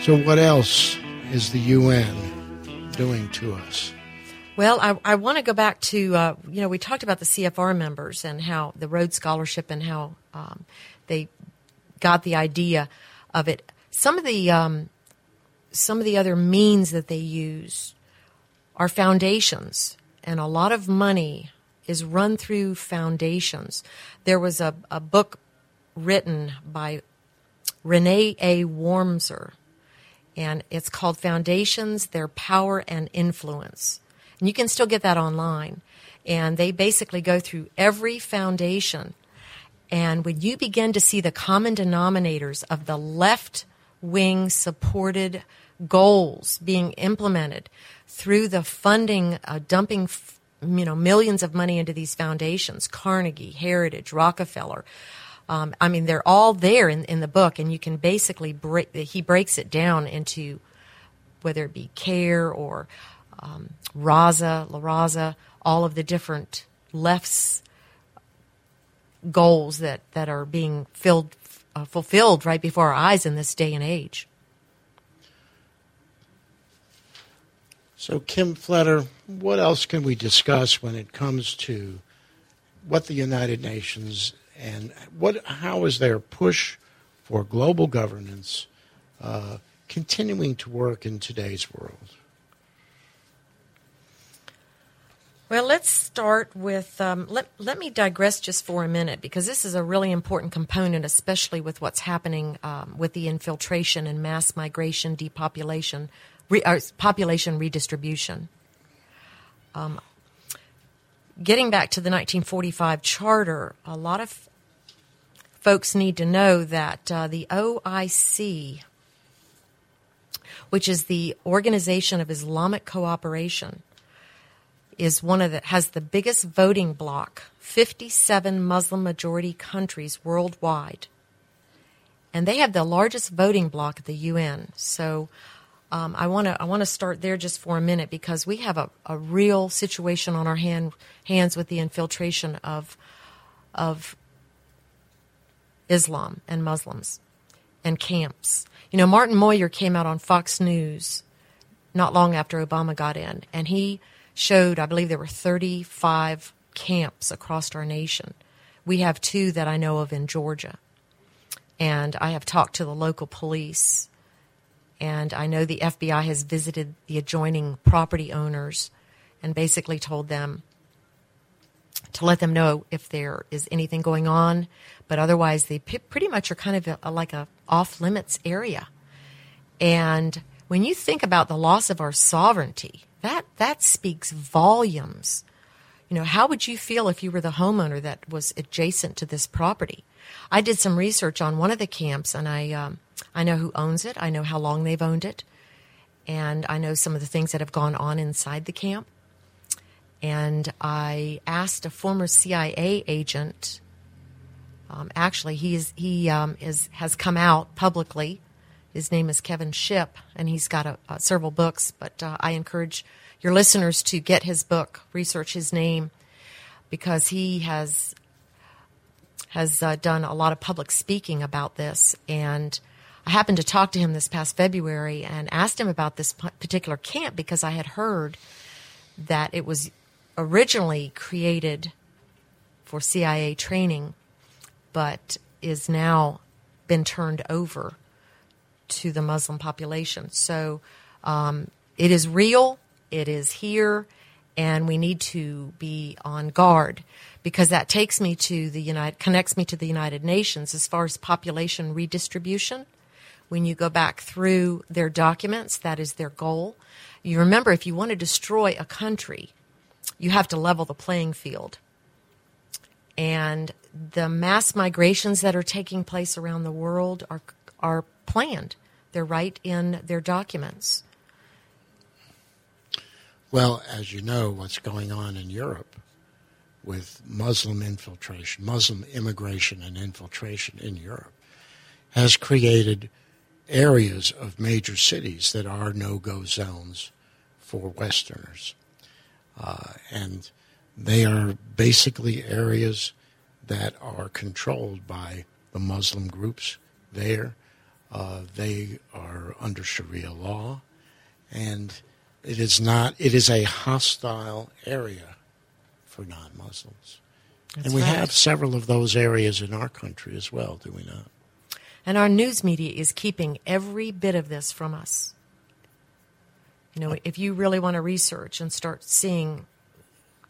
So, what else is the UN doing to us? Well, I, I want to go back to, uh, you know, we talked about the CFR members and how the Rhodes Scholarship and how um, they got the idea of it. Some of the um, some of the other means that they use are foundations, and a lot of money is run through foundations. There was a, a book written by Renee A. Wormser, and it's called Foundations, Their Power and Influence. And you can still get that online. And they basically go through every foundation. And when you begin to see the common denominators of the left wing supported goals being implemented through the funding, uh, dumping, you know, millions of money into these foundations, Carnegie, Heritage, Rockefeller. Um, I mean, they're all there in, in the book, and you can basically break. He breaks it down into whether it be CARE or um, Raza, La Raza, all of the different lefts goals that, that are being filled, uh, fulfilled right before our eyes in this day and age. So, Kim Fletter, what else can we discuss when it comes to what the United Nations and what, how is their push for global governance uh, continuing to work in today's world? Well, let's start with. Um, let, let me digress just for a minute because this is a really important component, especially with what's happening um, with the infiltration and mass migration, depopulation, re, uh, population redistribution. Um, getting back to the 1945 charter, a lot of folks need to know that uh, the OIC, which is the Organization of Islamic Cooperation, is one of the has the biggest voting bloc, 57 Muslim majority countries worldwide. And they have the largest voting bloc at the UN. So um, I want to I want to start there just for a minute because we have a, a real situation on our hand, hands with the infiltration of of Islam and Muslims and camps. You know, Martin Mawyer came out on Fox News not long after Obama got in, and he showed, I believe there were 35 camps across our nation. We have two that I know of in Georgia. And I have talked to the local police, and I know the FBI has visited the adjoining property owners and basically told them to let them know if there is anything going on. But otherwise, they pretty much are kind of a, a, like a off limits area. And when you think about the loss of our sovereignty, that that speaks volumes. You know, how would you feel if you were the homeowner that was adjacent to this property? I did some research on one of the camps, and I um, I know who owns it. I know how long they've owned it, and I know some of the things that have gone on inside the camp. And I asked a former CIA agent. Um, actually, he is he um, is has come out publicly his name is Kevin Shipp, and he's got a, a, several books. But uh, I encourage your listeners to get his book, research his name, because he has has uh, done a lot of public speaking about this. And I happened to talk to him this past February and asked him about this particular camp because I had heard that it was originally created for CIA training, but is now been turned over to the Muslim population. So um, it is real, it is here, and we need to be on guard because that takes me to the United, connects me to the United Nations as far as population redistribution. When you go back through their documents, that is their goal. You remember, if you want to destroy a country, you have to level the playing field. And the mass migrations that are taking place around the world are are planned. They're right in their documents. Well, as you know, what's going on in Europe with Muslim infiltration, Muslim immigration and infiltration in Europe, has created areas of major cities that are no go zones for Westerners. Uh, and they are basically areas that are controlled by the Muslim groups there Uh, they are under Sharia law, and it is not. It is a hostile area for non-Muslims, That's and we right. have several of those areas in our country as well. Do we not? And our news media is keeping every bit of this from us. You know, if you really want to research and start seeing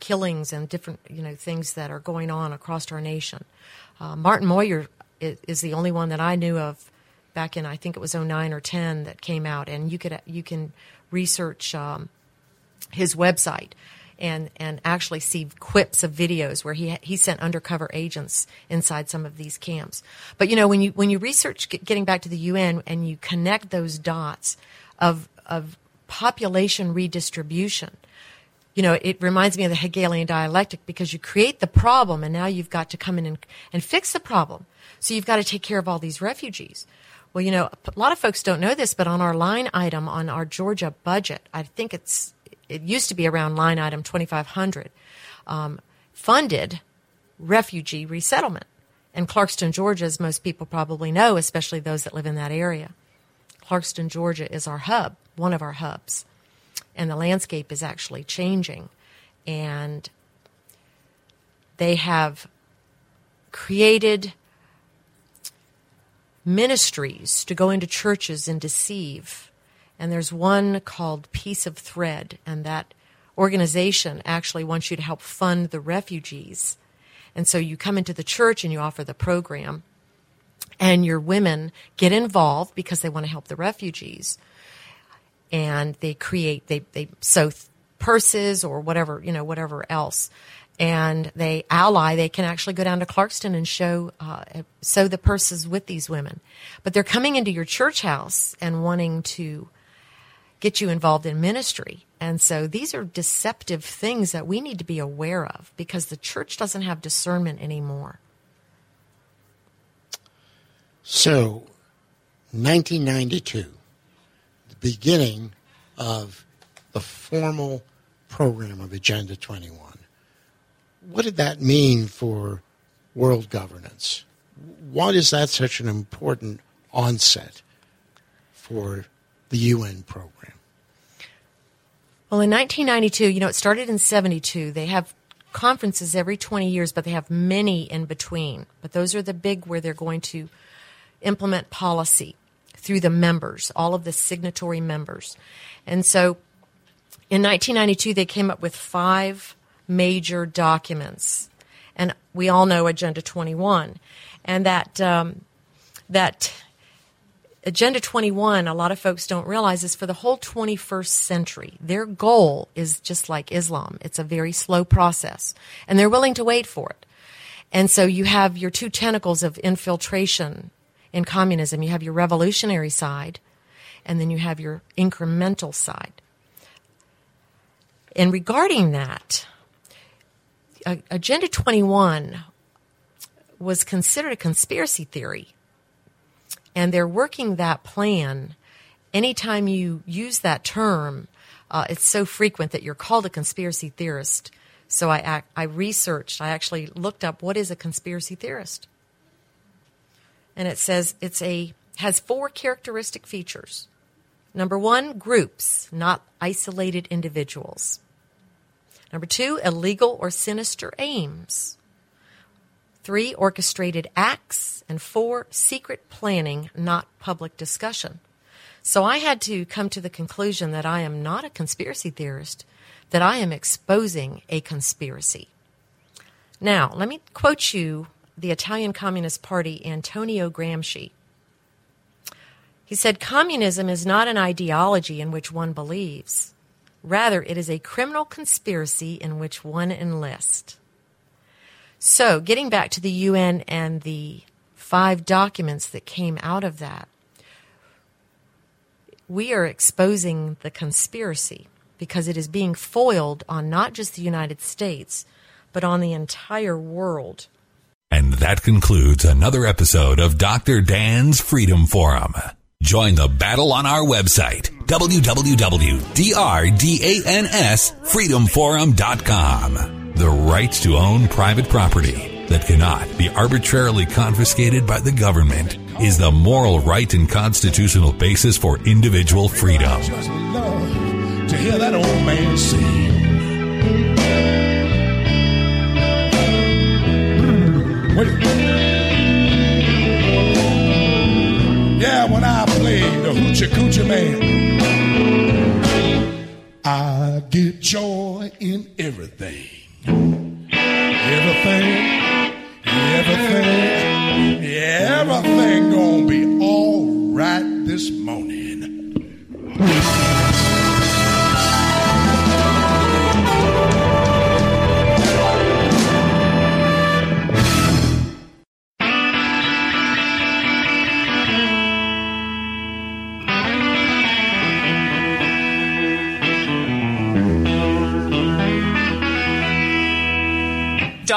killings and different, you know, things that are going on across our nation, uh, Martin Mawyer is, is the only one that I knew of back in I think it was 09 or 10 that came out, and you could you can research um, his website and and actually see quips of videos where he he sent undercover agents inside some of these camps. But you know when you when you research getting back to the UN and you connect those dots of of population redistribution, you know it reminds me of the Hegelian dialectic because you create the problem and now you've got to come in and, and fix the problem. So you've got to take care of all these refugees. Well, you know, a lot of folks don't know this, but on our line item on our Georgia budget, I think it's it used to be around line item 2500 um, funded refugee resettlement. And clarkston georgia as most people probably know especially those that live in that area clarkston georgia is our hub one of our hubs. And the landscape is actually changing. And they have created ministries to go into churches and deceive. And there's one called Peace of Thread, and that organization actually wants you to help fund the refugees. And so you come into the church and you offer the program, and your women get involved because they want to help the refugees. And they create, they, they sew purses or whatever, you know, whatever else. And they ally, they can actually go down to Clarkston and show, uh, sew the purses with these women. But they're coming into your church house and wanting to get you involved in ministry. And so these are deceptive things that we need to be aware of because the church doesn't have discernment anymore. So, 1992, the beginning of the formal program of Agenda 21. What did that mean for world governance? Why is that such an important onset for the UN program? Well, in 1992, you know, it started in 72. They have conferences every 20 years, but they have many in between. But those are the big where they're going to implement policy through the members, all of the signatory members. And so in 1992, they came up with five major documents. And we all know Agenda 21. And that, um, that Agenda 21, a lot of folks don't realize, is for the whole 21st century. Their goal is just like Islam. It's a very slow process, and they're willing to wait for it. And so you have your two tentacles of infiltration in communism. You have your revolutionary side, and then you have your incremental side. And regarding that, Agenda 21 was considered a conspiracy theory and they're working that plan. Anytime you use that term, uh, it's so frequent that you're called a conspiracy theorist. So I, I researched, I actually looked up what is a conspiracy theorist. And it says it's a has four characteristic features. Number one, groups, not isolated individuals. Number two, illegal or sinister aims. Three, orchestrated acts. And four, secret planning, not public discussion. So I had to come to the conclusion that I am not a conspiracy theorist, that I am exposing a conspiracy. Now, let me quote you the Italian Communist Party, Antonio Gramsci. He said, Communism is not an ideology in which one believes. Rather, it is a criminal conspiracy in which one enlists. So, getting back to the UN and the five documents that came out of that, we are exposing the conspiracy because it is being foiled on not just the United States, but on the entire world. And that concludes another episode of Dr. Dan's Freedom Forum. Join the battle on our website, www.drdansfreedomforum.com. The right to own private property that cannot be arbitrarily confiscated by the government is the moral right and constitutional basis for individual freedom. To hear that old man sing. Yeah, when I played the Hoochie Coochie Man, I get joy in everything. Everything, everything, everything gonna be all right this morning.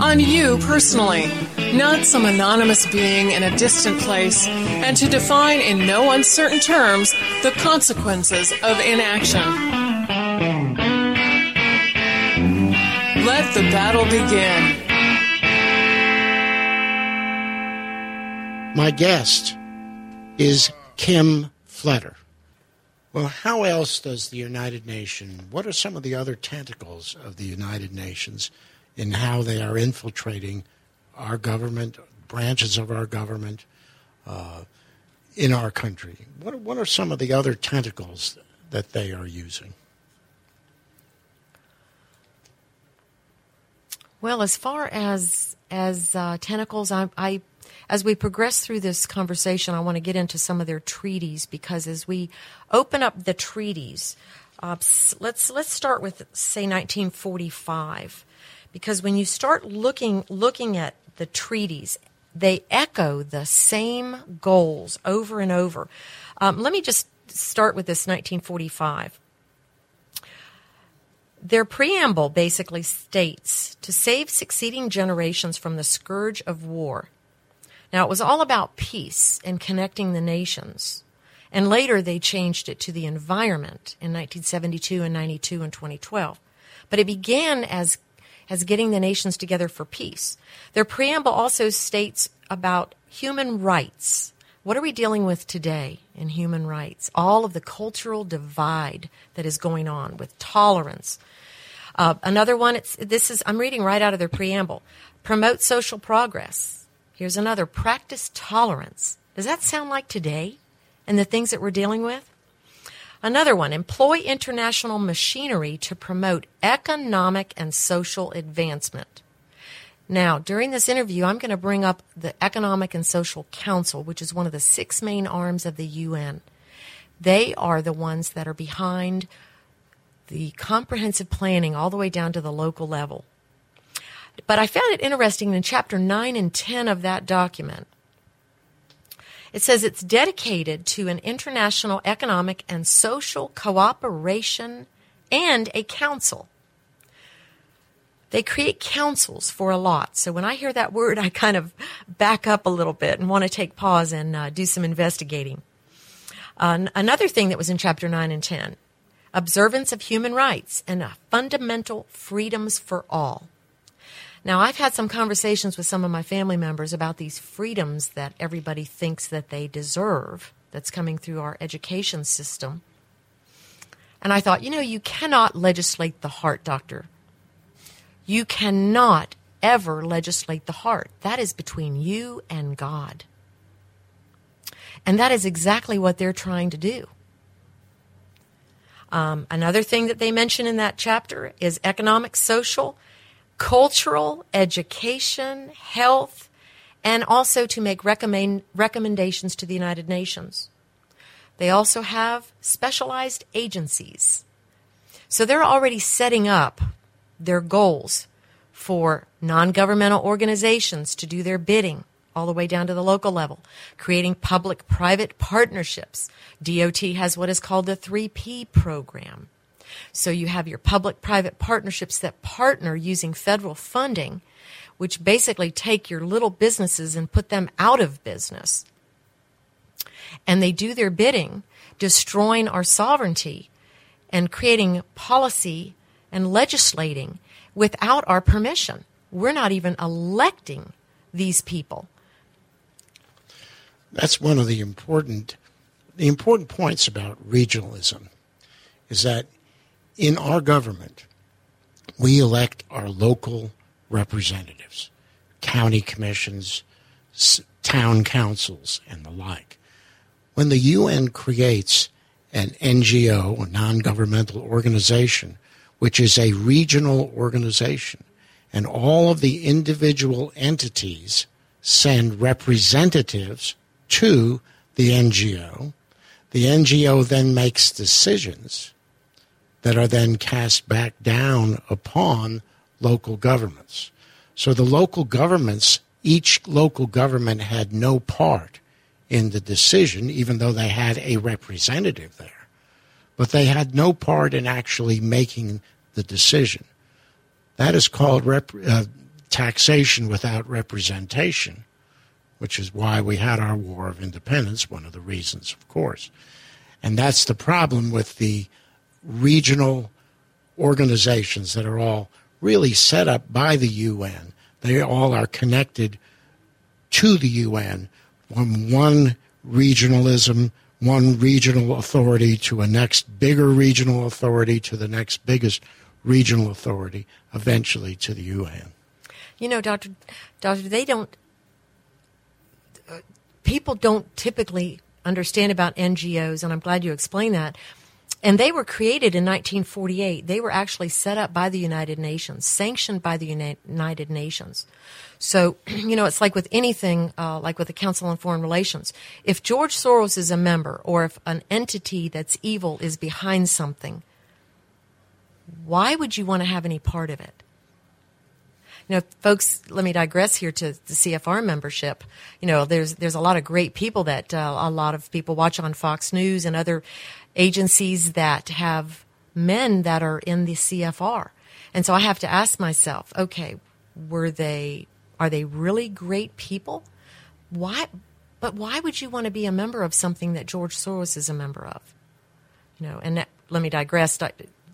on you personally, not some anonymous being in a distant place, and to define in no uncertain terms the consequences of inaction. Let the battle begin. My guest is Kim Fletter. Well, how else does the United Nations, what are some of the other tentacles of the United Nations in how they are infiltrating our government, branches of our government uh, in our country? What, what are some of the other tentacles that they are using? Well, as far as as uh, tentacles, I, I as we progress through this conversation, I want to get into some of their treaties because as we open up the treaties, uh, let's let's start with say 1945, because when you start looking looking at the treaties, they echo the same goals over and over. Um, let me just start with this 1945. Their preamble basically states to save succeeding generations from the scourge of war. Now, it was all about peace and connecting the nations. And later they changed it to the environment in 1972 and 92 and 2012. But it began as, as getting the nations together for peace. Their preamble also states about human rights. What are we dealing with today in human rights? All of the cultural divide that is going on with tolerance. Uh, another one, this is, I'm reading right out of their preamble. Promote social progress. Here's another. Practice tolerance. Does that sound like today and the things that we're dealing with? Another one. Employ international machinery to promote economic and social advancement. Now, during this interview, I'm going to bring up the Economic and Social Council, which is one of the six main arms of the UN. They are the ones that are behind the comprehensive planning all the way down to the local level. But I found it interesting in chapter 9 and 10 of that document. It says it's dedicated to an international economic and social cooperation and a council. They create councils for a lot. So when I hear that word, I kind of back up a little bit and want to take pause and uh, do some investigating. Uh, another thing that was in chapter 9 and 10 observance of human rights and fundamental freedoms for all. Now, I've had some conversations with some of my family members about these freedoms that everybody thinks that they deserve that's coming through our education system. And I thought, you know, you cannot legislate the heart, doctor. You cannot ever legislate the heart. That is between you and God. And that is exactly what they're trying to do. Um, another thing that they mention in that chapter is economic, social, cultural, education, health, and also to make recommend, recommendations to the United Nations. They also have specialized agencies. So they're already setting up their goals for non governmental organizations to do their bidding all the way down to the local level, creating public private partnerships. DOT has what is called the 3P program. So you have your public private partnerships that partner using federal funding, which basically take your little businesses and put them out of business. And they do their bidding, destroying our sovereignty and creating policy and legislating without our permission. We're not even electing these people. That's one of the important the important points about regionalism is that in our government we elect our local representatives, county commissions, town councils, and the like. When the UN creates an NGO, a non governmental organization, which is a regional organization, and all of the individual entities send representatives to the NGO. The NGO then makes decisions that are then cast back down upon local governments. So the local governments, each local government had no part in the decision, even though they had a representative there. But they had no part in actually making the decision. That is called rep- uh, taxation without representation which is why we had our War of Independence, one of the reasons, of course. And that's the problem with the regional organizations that are all really set up by the UN. They all are connected to the UN from one regionalism, one regional authority to a next bigger regional authority to the next biggest regional authority, eventually to the UN. You know, Doctor, Doctor, they don't uh, people don't typically understand about NGOs, and I'm glad you explained that. And they were created in 1948. They were actually set up by the United Nations, sanctioned by the United Nations. So, you know, it's like with anything, uh, like with the Council on Foreign Relations. If George Soros is a member, or if an entity that's evil is behind something, why would you want to have any part of it? you know, folks, let me digress here to the CFR membership. You know, there's there's a lot of great people that uh, a lot of people watch on Fox News and other agencies that have men that are in the CFR, and so I have to ask myself, okay, were they are they really great people? Why? But why would you want to be a member of something that George Soros is a member of? You know, and that, let me digress.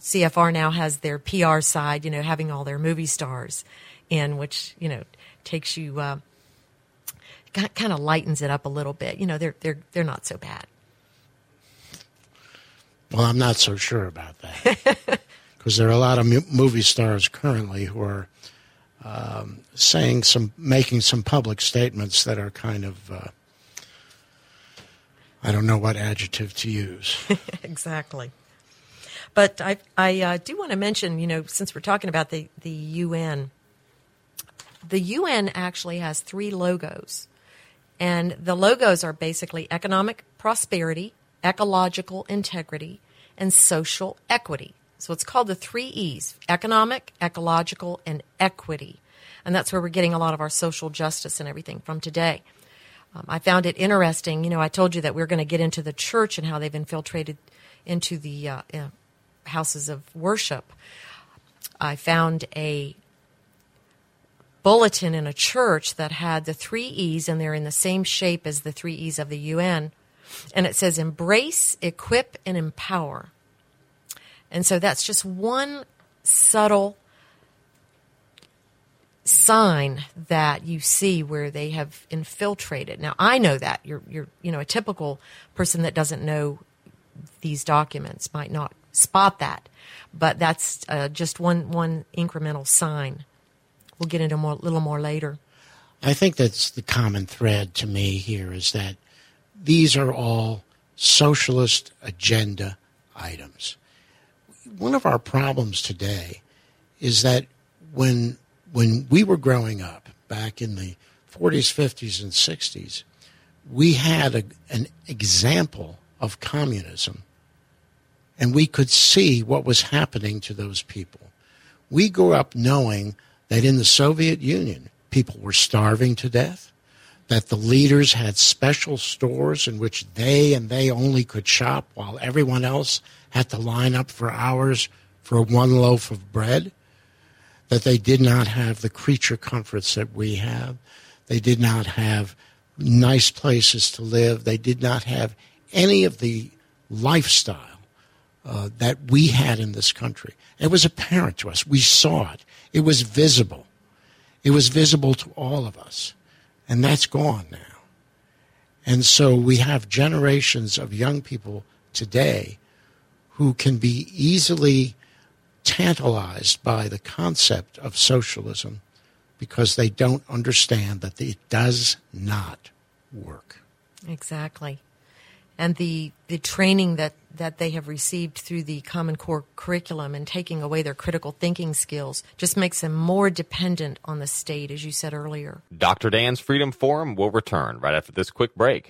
CFR now has their PR side, you know, having all their movie stars in, which you know takes you uh, kind of lightens it up a little bit. You know, they're they're they're not so bad. Well, I'm not so sure about that because there are a lot of movie stars currently who are um, saying some, making some public statements that are kind of. Uh, I don't know what adjective to use. exactly. But I, I uh, do want to mention, you know, since we're talking about the, the UN, the UN actually has three logos. And the logos are basically economic prosperity, ecological integrity, and social equity. So it's called the three E's economic, ecological, and equity. And that's where we're getting a lot of our social justice and everything from today. Um, I found it interesting. You know, I told you that we are going to get into the church and how they've infiltrated into the uh, uh, houses of worship. I found a bulletin in a church that had the three E's, and they're in the same shape as the three E's of the UN. And it says embrace, equip, and empower. And so that's just one subtle sign that you see where they have infiltrated. Now I know that you're you're you know a typical person that doesn't know these documents might not spot that, but that's uh, just one one incremental sign we'll get into more, a little more later. I think that's the common thread to me here is that these are all socialist agenda items. One of our problems today is that when when we were growing up back in the 40s, 50s, and 60s, we had a, an example of communism and we could see what was happening to those people. We grew up knowing that in the Soviet Union, people were starving to death, that the leaders had special stores in which they and they only could shop while everyone else had to line up for hours for one loaf of bread, that they did not have the creature comforts that we have. They did not have nice places to live. They did not have any of the lifestyle uh, that we had in this country. It was apparent to us. We saw it. It was visible. It was visible to all of us. And that's gone now. And so we have generations of young people today who can be easily tantalized by the concept of socialism because they don't understand that it does not work. Exactly. And the, the training that, that they have received through the Common Core curriculum and taking away their critical thinking skills just makes them more dependent on the state, as you said earlier. Dr. Dan's Freedom Forum will return right after this quick break.